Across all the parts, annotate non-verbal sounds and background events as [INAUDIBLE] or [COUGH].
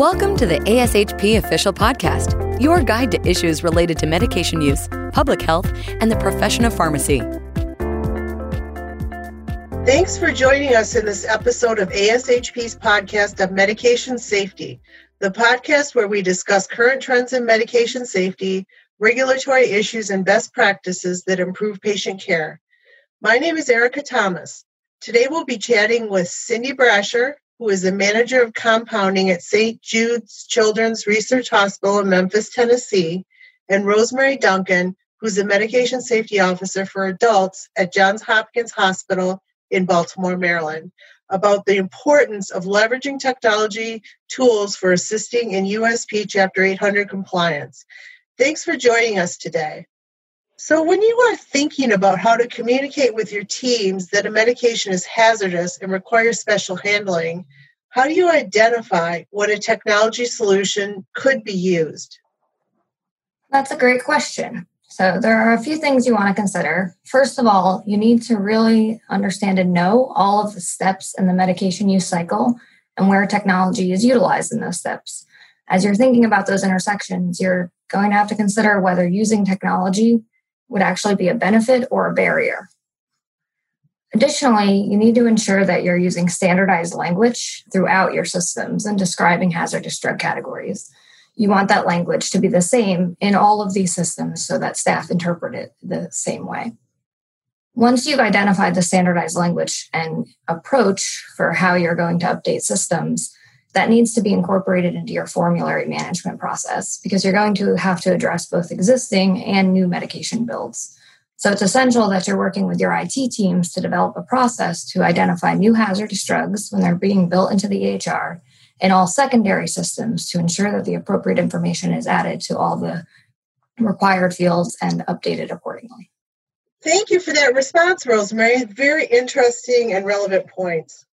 Welcome to the ASHP Official Podcast, your guide to issues related to medication use, public health, and the profession of pharmacy. Thanks for joining us in this episode of ASHP's podcast of medication safety, the podcast where we discuss current trends in medication safety, regulatory issues, and best practices that improve patient care. My name is Erica Thomas. Today we'll be chatting with Cindy Brasher, who is the manager of compounding at St. Jude's Children's Research Hospital in Memphis, Tennessee, and Rosemary Duncan, who's the medication safety officer for adults at Johns Hopkins Hospital in Baltimore, Maryland, about the importance of leveraging technology tools for assisting in USP Chapter 800 compliance. Thanks for joining us today. So, when you are thinking about how to communicate with your teams that a medication is hazardous and requires special handling, how do you identify what a technology solution could be used? That's a great question. So, there are a few things you want to consider. First of all, you need to really understand and know all of the steps in the medication use cycle and where technology is utilized in those steps. As you're thinking about those intersections, you're going to have to consider whether using technology would actually be a benefit or a barrier. Additionally, you need to ensure that you're using standardized language throughout your systems and describing hazardous drug categories. You want that language to be the same in all of these systems so that staff interpret it the same way. Once you've identified the standardized language and approach for how you're going to update systems, that needs to be incorporated into your formulary management process because you're going to have to address both existing and new medication builds. So it's essential that you're working with your IT teams to develop a process to identify new hazardous drugs when they're being built into the EHR and all secondary systems to ensure that the appropriate information is added to all the required fields and updated accordingly. Thank you for that response, Rosemary. Very interesting and relevant points.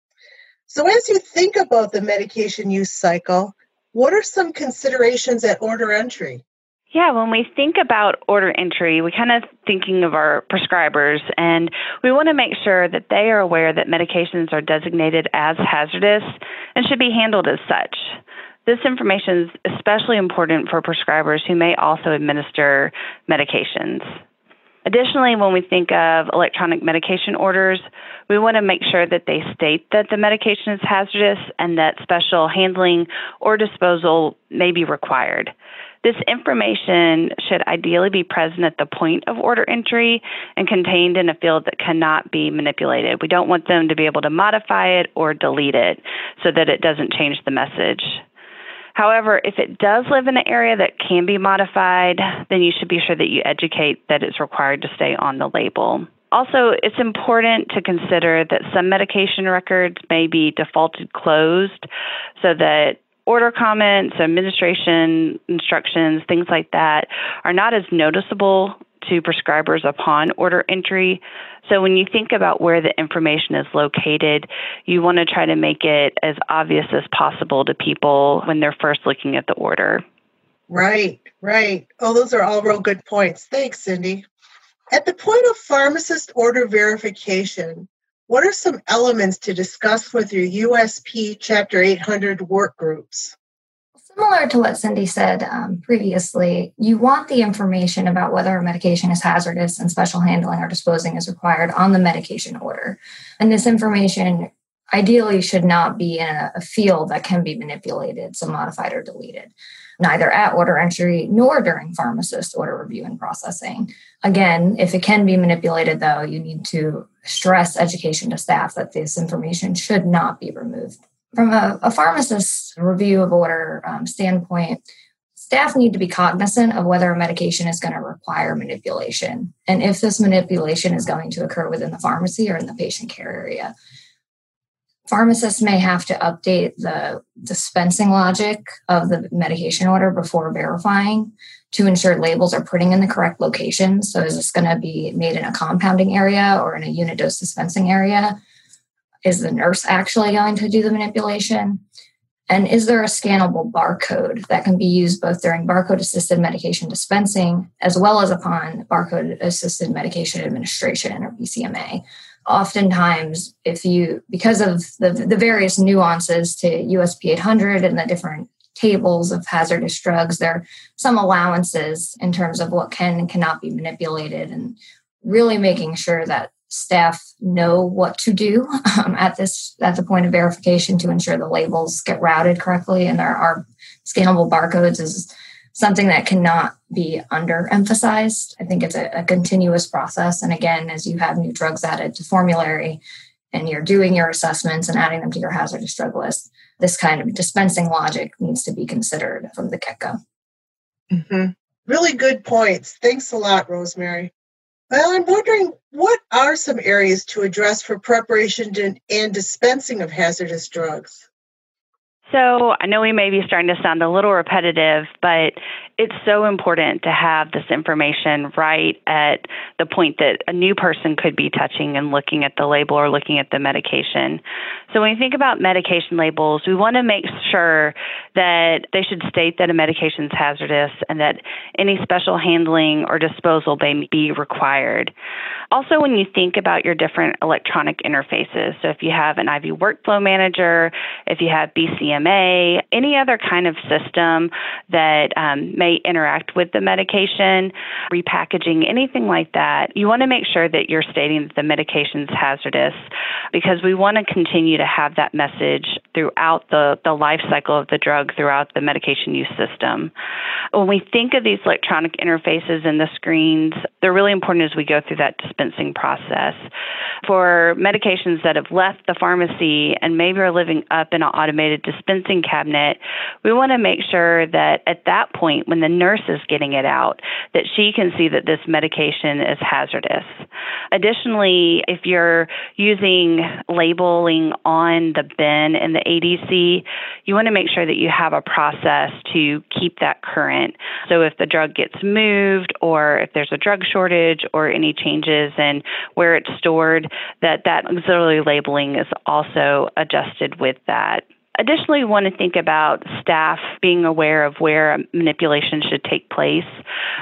So, as you think about the medication use cycle, what are some considerations at order entry? Yeah, when we think about order entry, we kind of thinking of our prescribers, and we want to make sure that they are aware that medications are designated as hazardous and should be handled as such. This information is especially important for prescribers who may also administer medications. Additionally, when we think of electronic medication orders, we want to make sure that they state that the medication is hazardous and that special handling or disposal may be required. This information should ideally be present at the point of order entry and contained in a field that cannot be manipulated. We don't want them to be able to modify it or delete it so that it doesn't change the message. However, if it does live in an area that can be modified, then you should be sure that you educate that it's required to stay on the label. Also, it's important to consider that some medication records may be defaulted closed so that order comments, administration instructions, things like that are not as noticeable to prescribers upon order entry. So when you think about where the information is located, you want to try to make it as obvious as possible to people when they're first looking at the order. Right, right. Oh, those are all real good points. Thanks, Cindy. At the point of pharmacist order verification, what are some elements to discuss with your USP Chapter 800 work groups? Similar to what Cindy said um, previously, you want the information about whether a medication is hazardous and special handling or disposing is required on the medication order. And this information ideally should not be in a, a field that can be manipulated, so modified or deleted, neither at order entry nor during pharmacist order review and processing. Again, if it can be manipulated, though, you need to stress education to staff that this information should not be removed from a, a pharmacist's review of order um, standpoint, staff need to be cognizant of whether a medication is going to require manipulation and if this manipulation is going to occur within the pharmacy or in the patient care area. Pharmacists may have to update the dispensing logic of the medication order before verifying to ensure labels are putting in the correct location. So, is this going to be made in a compounding area or in a unit dose dispensing area? Is the nurse actually going to do the manipulation? And is there a scannable barcode that can be used both during barcode assisted medication dispensing as well as upon barcode assisted medication administration or BCMA? Oftentimes, if you, because of the, the various nuances to USP 800 and the different tables of hazardous drugs. There are some allowances in terms of what can and cannot be manipulated, and really making sure that staff know what to do [LAUGHS] um, at this at the point of verification to ensure the labels get routed correctly and there are scannable barcodes is something that cannot be underemphasized. I think it's a, a, continuous process. And again, as you have new drugs added to formulary and you're doing your assessments and adding them to your hazardous drug list, this kind of dispensing logic needs to be considered from the get go. Mm-hmm. Really good points. Thanks a lot, Rosemary. Well, I'm wondering what are some areas to address for preparation and dispensing of hazardous drugs? So I know we may be starting to sound a little repetitive, but it's so important to have this information right at the point that a new person could be touching and looking at the label or looking at the medication. So when you think about medication labels, we want to make sure that they should state that a medication is hazardous and that any special handling or disposal may be required. Also, when you think about your different electronic interfaces, so if you have an IV workflow manager, if you have BCMA, any other kind of system that um, may may interact with the medication, repackaging, anything like that, you want to make sure that you're stating that the medication is hazardous because we want to continue to have that message throughout the, the life cycle of the drug, throughout the medication use system. When we think of these electronic interfaces and the screens, they're really important as we go through that dispensing process. For medications that have left the pharmacy and maybe are living up in an automated dispensing cabinet, we want to make sure that at that point, when the nurse is getting it out, that she can see that this medication is hazardous. Additionally, if you're using labeling on the bin in the ADC, you want to make sure that you have a process to keep that current. So if the drug gets moved or if there's a drug shortage or any changes in where it's stored, that that auxiliary labeling is also adjusted with that. Additionally, we want to think about staff being aware of where manipulation should take place.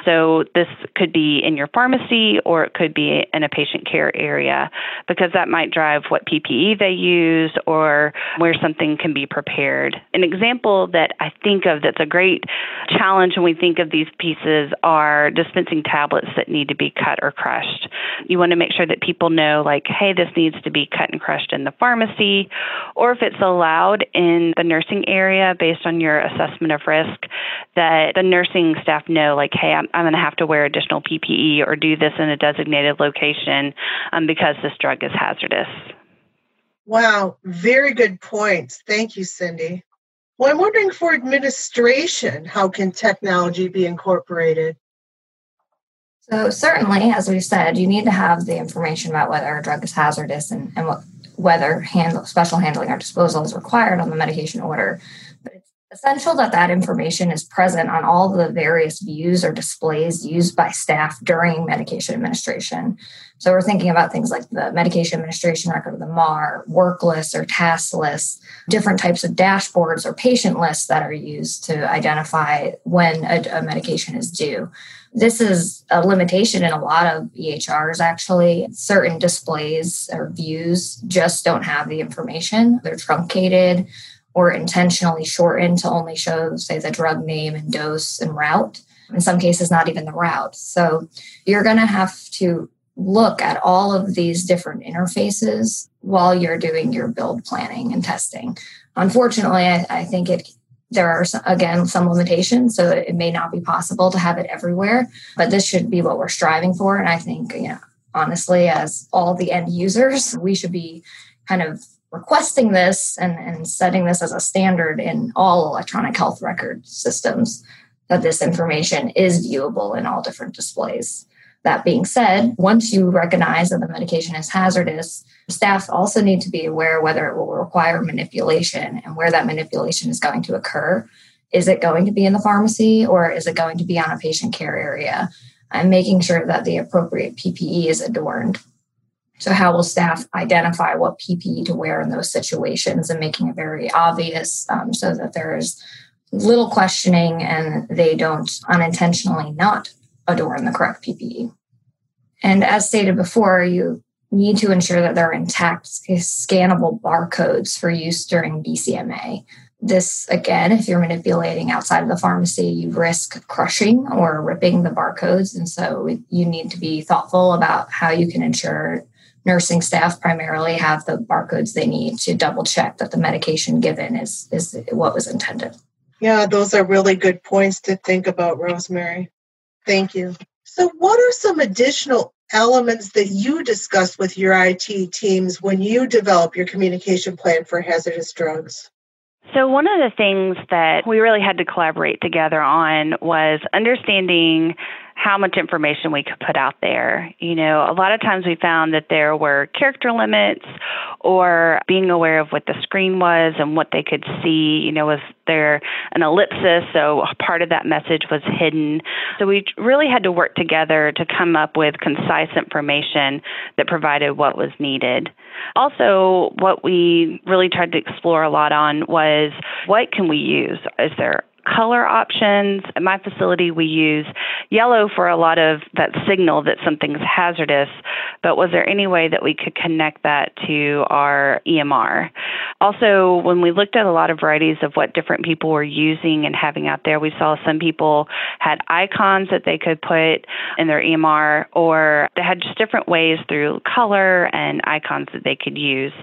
So, this could be in your pharmacy or it could be in a patient care area because that might drive what PPE they use or where something can be prepared. An example that I think of that's a great challenge when we think of these pieces are dispensing tablets that need to be cut or crushed. You want to make sure that people know, like, hey, this needs to be cut and crushed in the pharmacy, or if it's allowed in in the nursing area based on your assessment of risk that the nursing staff know, like, hey, I'm, I'm going to have to wear additional PPE or do this in a designated location um, because this drug is hazardous. Wow, very good points. Thank you, Cindy. Well, I'm wondering for administration, how can technology be incorporated? So, certainly, as we've said, you need to have the information about whether a drug is hazardous and, and what whether handle, special handling or disposal is required on the medication order. But it's essential that that information is present on all the various views or displays used by staff during medication administration. So we're thinking about things like the medication administration record, the MAR, work lists or task lists, different types of dashboards or patient lists that are used to identify when a, a medication is due. This is a limitation in a lot of EHRs, actually. Certain displays or views just don't have the information. They're truncated or intentionally shortened to only show, say, the drug name and dose and route. In some cases, not even the route. So you're going to have to look at all of these different interfaces while you're doing your build planning and testing. Unfortunately, I, I think it there are, again, some limitations, so it may not be possible to have it everywhere, but this should be what we're striving for. And I think, you know, honestly, as all the end users, we should be kind of requesting this and, and setting this as a standard in all electronic health record systems that this information is viewable in all different displays. That being said, once you recognize that the medication is hazardous, staff also need to be aware whether it will require manipulation and where that manipulation is going to occur. Is it going to be in the pharmacy or is it going to be on a patient care area? And making sure that the appropriate PPE is adorned. So, how will staff identify what PPE to wear in those situations and making it very obvious um, so that there is little questioning and they don't unintentionally not adorn the correct PPE. And as stated before, you need to ensure that there are intact scannable barcodes for use during BCMA. This, again, if you're manipulating outside of the pharmacy, you risk crushing or ripping the barcodes. And so you need to be thoughtful about how you can ensure nursing staff primarily have the barcodes they need to double check that the medication given is, is what was intended. Yeah, those are really good points to think about, Rosemary. Thank you. So, what are some additional elements that you discuss with your IT teams when you develop your communication plan for hazardous drugs? So, one of the things that we really had to collaborate together on was understanding how much information we could put out there. You know, a lot of times we found that there were character limits or being aware of what the screen was and what they could see. You know, was there an ellipsis? So part of that message was hidden. So we really had to work together to come up with concise information that provided what was needed. Also, what we really tried to explore a lot on was what can we use? Is there color options. At my facility, we use yellow for a lot of that signal that something's hazardous, but was there any way that we could connect that to our EMR? Also, when we looked at a lot of varieties of what different people were using and having out there, we saw some people had icons that they could put in their EMR, or they had just different ways through color and icons that they could use.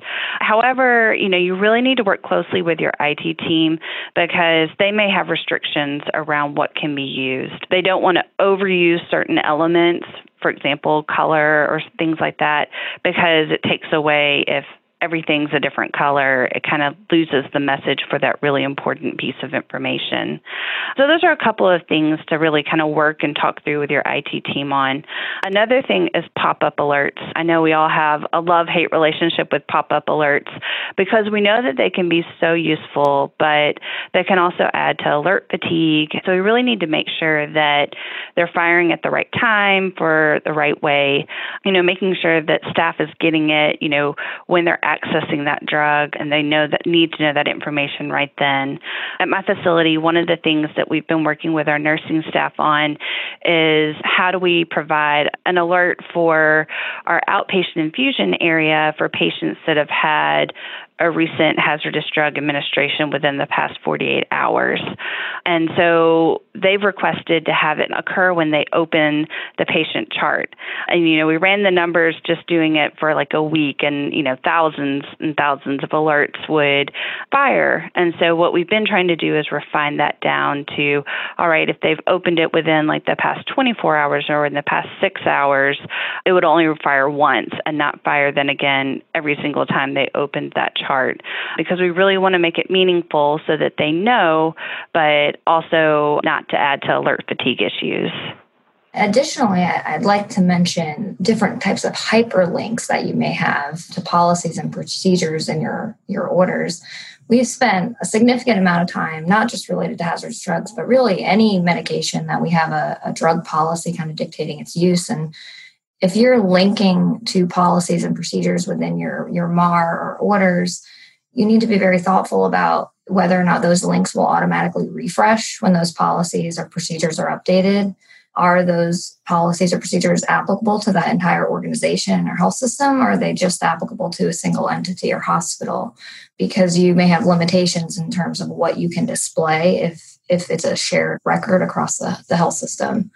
However, you know, you really need to work closely with your IT team because they may have restrictions around what can be used. They don't want to overuse certain elements, for example, color or things like that, because it takes away if everything's a different color, it kind of loses the message for that really important piece of information. So, those are a couple of things to really kind of work and talk through with your IT team on. Another thing is pop up alerts. I know we all have a love hate relationship with pop up alerts because we know that they can be so useful, but they can also add to alert fatigue. So, we really need to make sure that they're firing at the right time for the right way, you know, making sure that staff is getting it, you know, when they're accessing that drug and they know that need to know that information right then. At my facility, one of the things that we've been working with our nursing staff on is how do we provide an alert for our outpatient infusion area for patients that have had a recent hazardous drug administration within the past 48 hours. And so they've requested to have it occur when they open the patient chart. And, you know, we ran the numbers just doing it for like a week, and, you know, thousands and thousands of alerts would fire. And so what we've been trying to do is refine that down to, all right, if they've opened it within like the past 24 hours or in the past six hours, it would only fire once and not fire then again every single time they opened that chart because we really want to make it meaningful so that they know, but also not to add to alert fatigue issues. Additionally, I'd like to mention different types of hyperlinks that you may have to policies and procedures in your, your orders. We've spent a significant amount of time, not just related to hazardous drugs, but really any medication that we have a, a drug policy kind of dictating its use. And if you're linking to policies and procedures within your, your MAR or orders, you need to be very thoughtful about whether or not those links will automatically refresh when those policies or procedures are updated. Are those policies or procedures applicable to that entire organization or health system? Or are they just applicable to a single entity or hospital? Because you may have limitations in terms of what you can display if, if it's a shared record across the, the health system.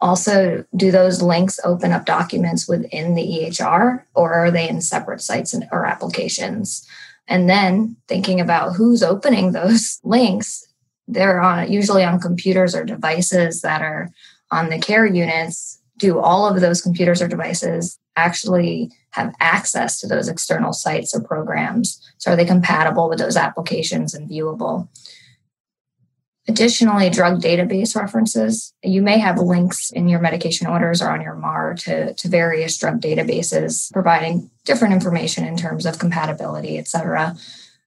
Also, do those links open up documents within the EHR or are they in separate sites or applications? And then thinking about who's opening [LAUGHS] those links, they're on usually on computers or devices that are on the care units. Do all of those computers or devices actually have access to those external sites or programs? So are they compatible with those applications and viewable? Additionally, drug database references. You may have links in your medication orders or on your MAR to, to various drug databases providing different information in terms of compatibility, et cetera.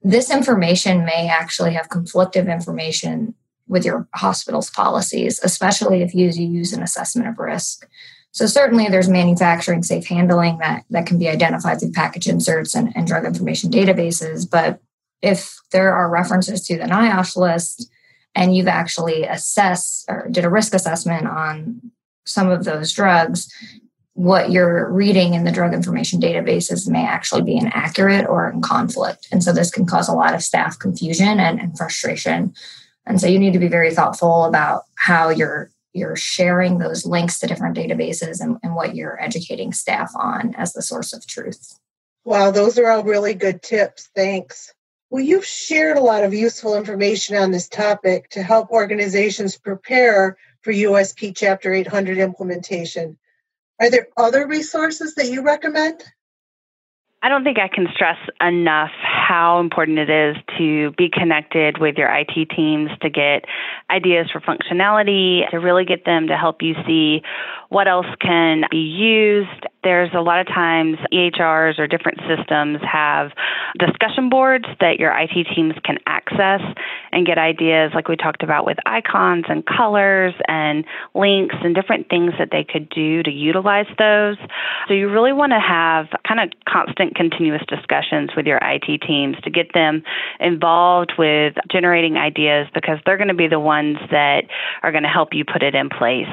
This information may actually have conflictive information with your hospital's policies, especially if you use an assessment of risk. So certainly there's manufacturing safe handling that, that can be identified through package inserts and, and drug information databases. But if there are references to the NIOSH list, and you've actually assessed or did a risk assessment on some of those drugs, what you're reading in the drug information databases may actually be inaccurate or in conflict. And so this can cause a lot of staff confusion and, and frustration. And so you need to be very thoughtful about how you're you're sharing those links to different databases and, and what you're educating staff on as the source of truth. Wow, those are all really good tips. Thanks. Well, you've shared a lot of useful information on this topic to help organizations prepare for USP Chapter 800 implementation. Are there other resources that you recommend? I don't think I can stress enough how important it is to be connected with your IT teams to get ideas for functionality, to really get them to help you see what else can be used. There's a lot of times EHRs or different systems have discussion boards that your IT teams can access and get ideas, like we talked about with icons and colors and links and different things that they could do to utilize those. So you really want to have kind of constant, continuous discussions with your IT teams to get them involved with generating ideas because they're going to be the ones that are going to help you put it in place.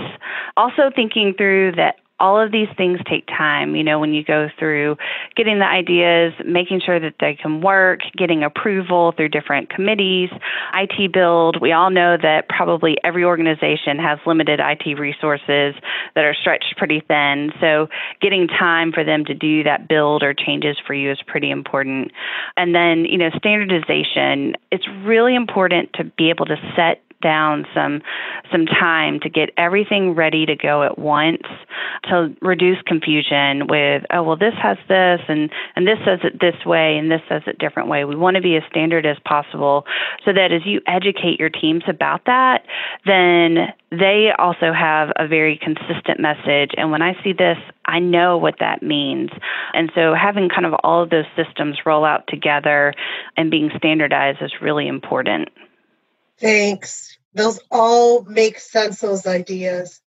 Also, thinking through that all of these things take time. You know, when you go through getting the ideas, making sure that they can work, getting approval through different committees, IT build. We all know that probably every organization has limited IT resources that are stretched pretty thin. So getting time for them to do that build or changes for you is pretty important. And then, you know, standardization. It's really important to be able to set down some some time to get everything ready to go at once to reduce confusion with oh well this has this and and this says it this way and this says it different way. We want to be as standard as possible so that as you educate your teams about that then they also have a very consistent message. And when i see this i know what that means. And so having kind of all of those systems roll out together and being standardized is really important Thanks. Those all make sense, those ideas.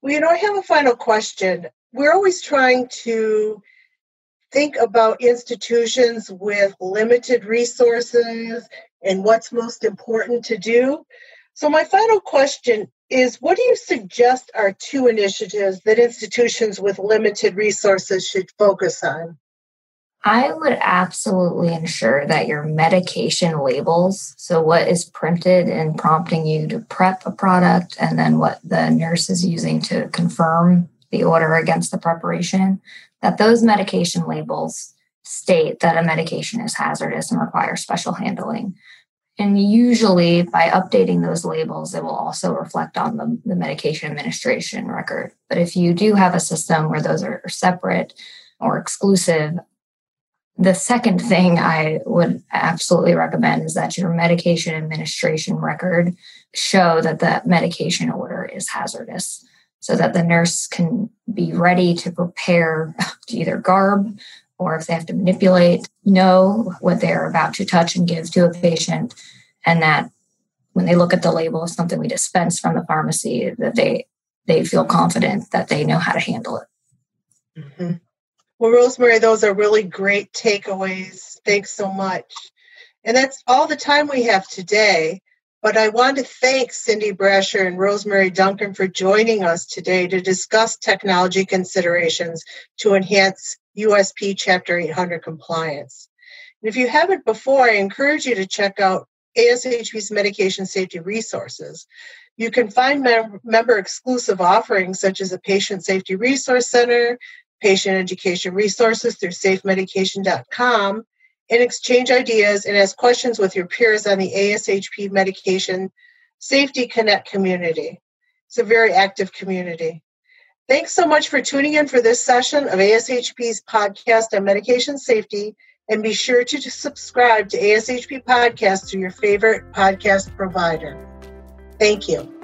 Well, you know, I have a final question. We're always trying to think about institutions with limited resources and what's most important to do. So, my final question is what do you suggest are two initiatives that institutions with limited resources should focus on? I would absolutely ensure that your medication labels, so what is printed and prompting you to prep a product, and then what the nurse is using to confirm the order against the preparation, that those medication labels state that a medication is hazardous and requires special handling. And usually, by updating those labels, it will also reflect on the, the medication administration record. But if you do have a system where those are separate or exclusive, the second thing I would absolutely recommend is that your medication administration record show that the medication order is hazardous so that the nurse can be ready to prepare [LAUGHS] to either garb or if they have to manipulate, know what they're about to touch and give to a patient. And that when they look at the label of something we dispense from the pharmacy, that they they feel confident that they know how to handle it. Mm-hmm. Well, Rosemary, those are really great takeaways. Thanks so much. And that's all the time we have today. But I want to thank Cindy Brasher and Rosemary Duncan for joining us today to discuss technology considerations to enhance USP Chapter 800 compliance. And if you haven't before, I encourage you to check out ASHP's medication safety resources. You can find mem- member exclusive offerings such as a patient safety resource center, patient education resources through safemedication.com and exchange ideas and ask questions with your peers on the ASHP Medication Safety Connect community. It's a very active community. Thanks so much for tuning in for this session of ASHP's podcast on medication safety. And be sure to subscribe to ASHP Podcast through your favorite podcast provider. Thank you.